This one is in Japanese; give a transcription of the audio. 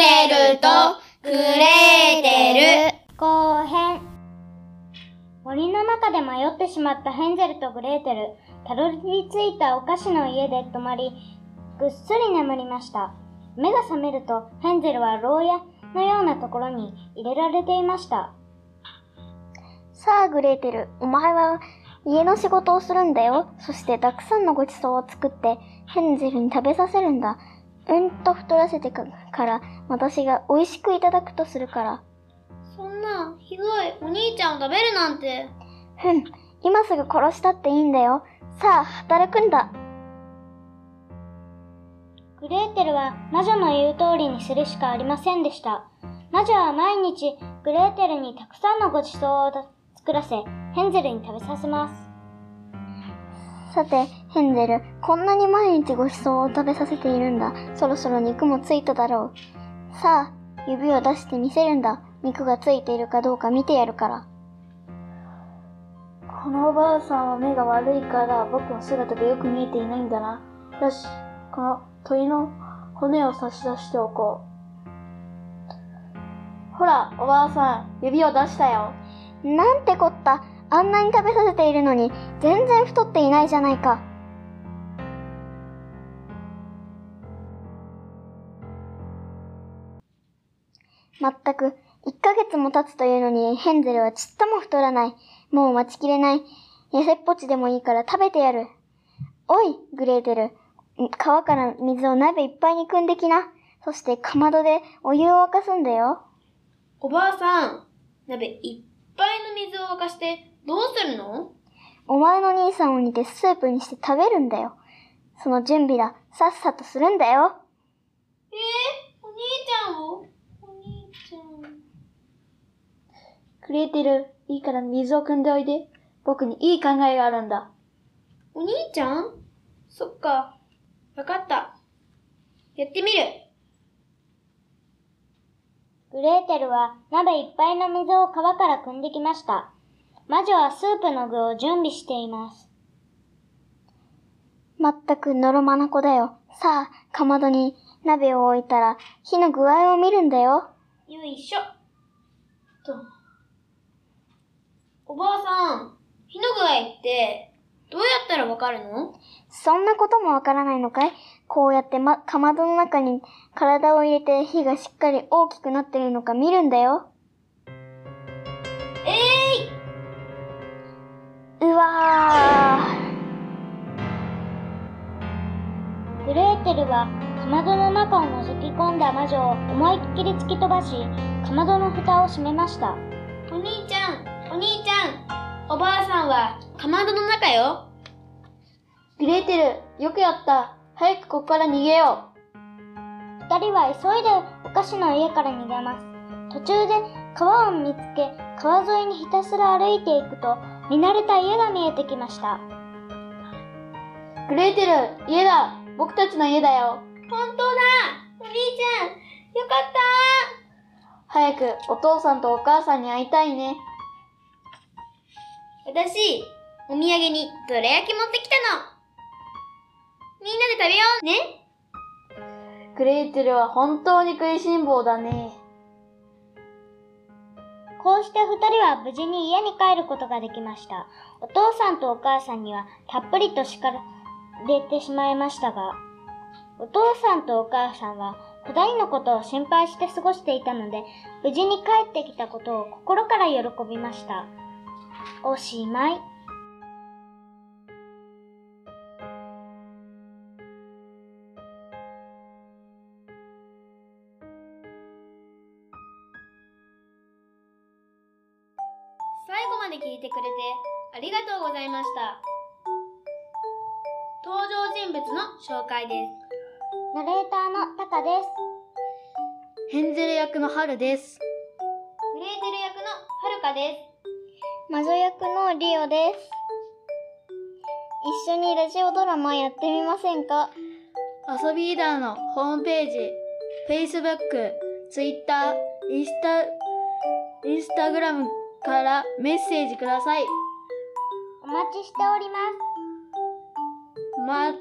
とグレーテル後編。森の中で迷ってしまったヘンゼルとグレーテル。たどり着いたお菓子の家で泊まりぐっすり眠りました。目が覚めるとヘンゼルは牢屋のようなところに入れられていました。さあ、グレーテル、お前は家の仕事をするんだよ。そしてたくさんのごちそうを作ってヘンゼルに食べさせるんだ。うんと太らせてかから私が美味しくいただくとするから。そんな、ひどい。お兄ちゃんを食べるなんて。ふん、今すぐ殺したっていいんだよ。さあ、働くんだ。グレーテルは魔女の言う通りにするしかありませんでした。魔女は毎日グレーテルにたくさんのごちそうを作らせ、ヘンゼルに食べさせます。さて、ヘンゼル、こんなに毎日ごちそうを食べさせているんだ。そろそろ肉もついただろう。さあ、指を出してみせるんだ。肉がついているかどうか見てやるから。このおばあさんは目が悪いから僕の姿がよく見えていないんだな。よし、この鳥の骨を差し出しておこう。ほら、おばあさん、指を出したよ。なんてこった。あんなに食べさせているのに、全然太っていないじゃないか。まったく、1ヶ月も経つというのに、ヘンゼルはちっとも太らない。もう待ちきれない。痩せっぽちでもいいから食べてやる。おい、グレーテル。川から水を鍋いっぱいに汲んできな。そして、かまどでお湯を沸かすんだよ。おばあさん、鍋いっぱいの水を沸かしてどうするの？お前の兄さんを煮てスープにして食べるんだよ。その準備だ。さっさとするんだよ。えー、お兄ちゃんをお兄ちゃん。クレーテル、いいから水を汲んでおいで。僕にいい考えがあるんだ。お兄ちゃん？そっか。わかった。やってみる。グレーテルは鍋いっぱいの水を川から汲んできました。魔女はスープの具を準備しています。まったくのろまな子だよ。さあ、かまどに鍋を置いたら火の具合を見るんだよ。よいしょ。と。おばあさん、火の具合って、どうやったらわかるの？そんなこともわからないのかい？こうやってま、かまどの中に体を入れて火がしっかり大きくなってるのか見るんだよ。えうわグレーテルはかまどの中を覗き込んだ魔女を思いっきり突き飛ばし、かまどの蓋を閉めました。ー、お兄ちゃん、は、かまどの中よ。グレーテル、よくやった。早くここから逃げよ二人は急いでお菓子の家から逃げます。途中で川を見つけ、川沿いにひたすら歩いていくと、見慣れた家が見えてきました。う。グレーテル、家だ。僕たちの家だよ。本当だお兄ちゃん、よかった早くお父さんとお母さんに会いたいね。私、お土産にどら焼き持ってきたの。みんなで食べようね。グレーテルは本当に食いしん坊だね。こうして二人は無事に家に帰ることができました。お父さんとお母さんにはたっぷりと叱られてしまいましたが、お父さんとお母さんは二人のことを心配して過ごしていたので、無事に帰ってきたことを心から喜びました。おしまい。最後まで聞いてくれてありがとうございました。登場人物の紹介です。ナレーターのタカです。ヘンゼル役のハルです。グレーテル役のはるかです。魔女役のリオです。一緒にラジオドラマやってみませんか？遊びーダーのホームページ、Facebook、Twitter、インスタ、インスタグラムからメッセージください。お待ちしております。だまたね